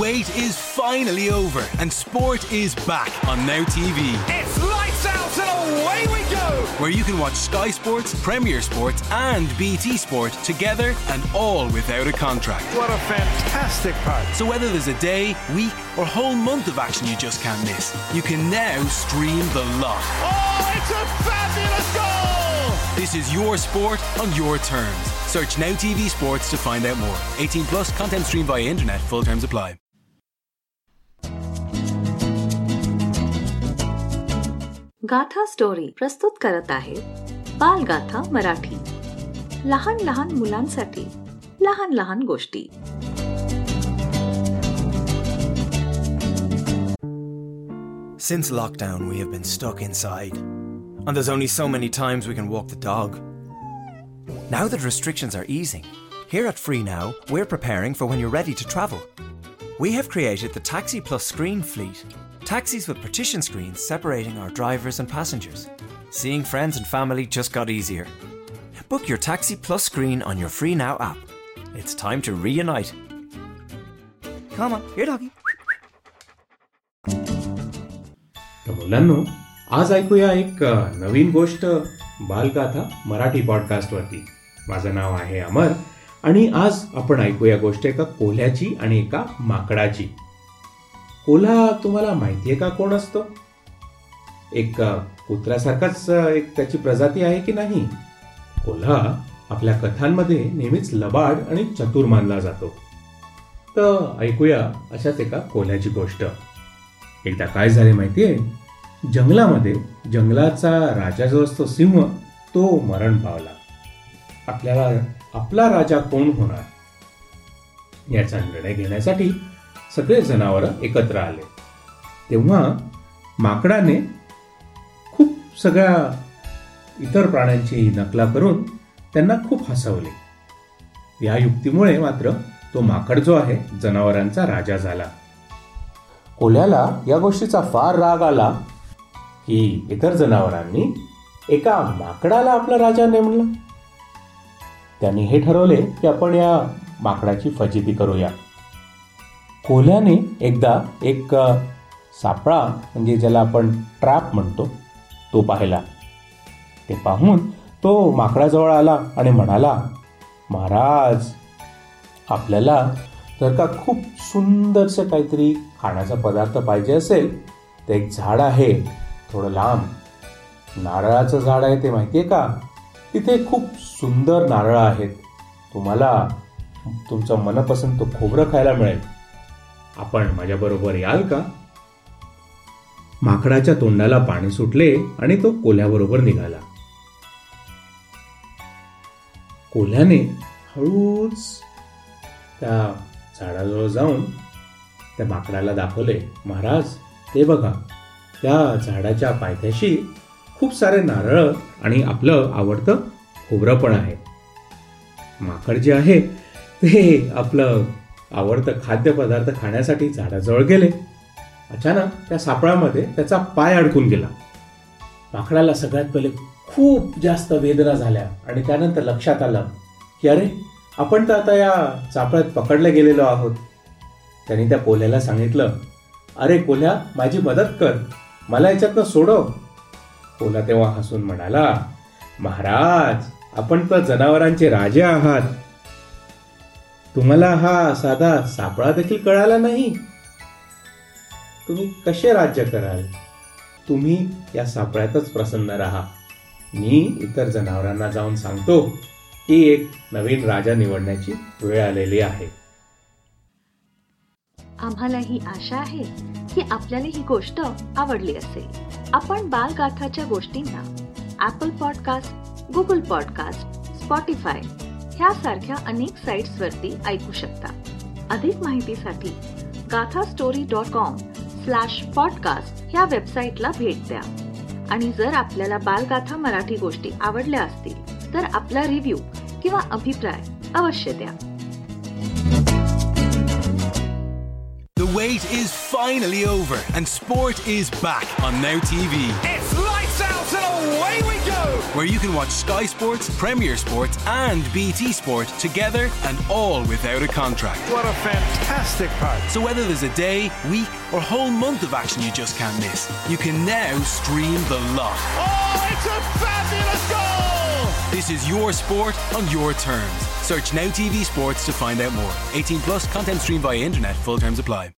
wait is finally over and sport is back on Now TV. It's lights out and away we go! Where you can watch Sky Sports, Premier Sports, and BT Sport together and all without a contract. What a fantastic part. So whether there's a day, week, or whole month of action you just can't miss, you can now stream the lot. Oh, it's a fabulous goal! This is your sport on your terms. Search Now TV Sports to find out more. 18 plus content streamed via internet. Full terms apply. Gatha story प्रस्तुत करत आहे बालगाथा मराठी लहान लहान मुलांसाठी लहान लहान गोष्टी Since lockdown, we have been stuck inside, and there's only so many times we can walk the dog. Now that restrictions are easing, here at Free Now, we're preparing for when you're ready to travel. We have created the Taxi Plus Screen Fleet taxis with partition screens separating our drivers and passengers. Seeing friends and family just got easier. Book your Taxi Plus screen on your Free Now app. It's time to reunite. Come on, here, doggy. तर मुलांनो आज ऐकूया एक अ, नवीन गोष्ट बालगाथा मराठी पॉडकास्टवरती माझं नाव आहे अमर आणि आज आपण ऐकूया गोष्ट एका कोल्ह्याची आणि एका माकडाची कोल्हा तुम्हाला माहितीये का कोण असतो? एक कुत्र्यासारखाच एक त्याची प्रजाती आहे की नाही? कोल्हा आपल्या कथांमध्ये नेहमीच लबाड आणि चतुर मानला जातो. तर ऐकूया अशाच एका कोल्ह्याची गोष्ट. एकदा काय झाले माहितीये? जंगलामध्ये जंगलाचा राजा जो असतो सिंह तो मरण पावला. आपल्याला आपला राजा कोण होणार? याचा निर्णय घेण्यासाठी सगळे जनावर एकत्र आले. तेव्हा माकडाने खूप सगळ्या इतर प्राण्यांची नकला करून त्यांना खूप हसवले. या युक्तीमुळे मात्र तो माकड जो आहे जनावरांचा राजा झाला. कोल्याला या गोष्टीचा फार राग आला की इतर जनावरांनी एका माकडाला आपला राजा नेमला. त्यांनी हे ठरवले की आपण या माकडाची फजिती करूया. कोल्ह्याने एकदा एक सापळा म्हणजे ज्याला आपण ट्रॅप म्हणतो तो पाहिला. ते पाहून तो माकडाजवळ आला आणि म्हणाला महाराज आपल्याला जर का खूप सुंदरसं काहीतरी खाण्याचा पदार्थ पाहिजे असेल तर एक झाड आहे थोडं लांब. नारळाचं झाड आहे ते माहिती आहे का? तिथे खूप सुंदर नारळ आहेत. तुम्हाला तुमचं मनपसंत खोबरं खायला मिळेल. आपण माझ्याबरोबर याल का? माकडाच्या तोंडाला पाणी सुटले आणि तो कोल्ह्याबरोबर निघाला. कोल्ह्याने हळूच त्या झाडाजवळ जाऊन त्या माकडाला दाखवले महाराज ते बघा त्या झाडाच्या पायथ्याशी खूप सारे नारळ आणि आपलं आवडतं खोबरं पण आहे. माकड जे आहे ते आपलं आवडतं खाद्यपदार्थ खाण्यासाठी झाडाजवळ गेले. अचानक त्या सापळामध्ये त्याचा पाय अडकून गेला. माकडाला सगळ्यात पहिले खूप जास्त वेदना झाल्या आणि त्यानंतर लक्षात आलं की अरे आपण तर आता या चापळ्यात पकडले गेलेलो आहोत. त्यांनी त्या कोल्ह्याला सांगितलं अरे कोल्ह्या माझी मदत कर. मला याच्यातनं सोडव. कोल्हा तेव्हा हसून म्हणाला महाराज आपण तर जनावरांचे राजे आहात. तुम्हाला हा साधा सापळा देखील कळाला नाही? तुम्ही कसे राज्य कराल? तुम्ही या सापळ्यातच प्रसन्न राहा. मी इतर जनावरांना जाऊन सांगतो की एक नवीन राजा निवडण्याची वेळ आलेली आहे. आम्हाला ही आशा आहे की आपल्याला ही गोष्ट आवडली असेल. आपण बालगाथाच्या गोष्टींना Apple podcast Google podcast Spotify ह्यासारख्या अनेक साईट्सवरती ऐकू शकता. अधिक माहितीसाठी Gatha story dot com slash podcast ह्या वेबसाईटला भेट द्या. आणि जर आपल्याला बालगाथा मराठी गोष्टी आवडल्या असतील तर आपला रिव्ह्यू किंवा अभिप्राय अवश्य द्या. The wait is finally over and sport is back on Now TV. It's out and away we go! where you can watch Sky Sports, Premier Sports, and BT Sport together and all without a contract. What a fantastic part. So whether there's a day, week, or whole month of action you just can't miss, you can now stream the lot. Oh, it's a fabulous goal! This is your sport on your terms. Search Now TV Sports to find out more. 18 plus content streamed via internet. Full terms apply.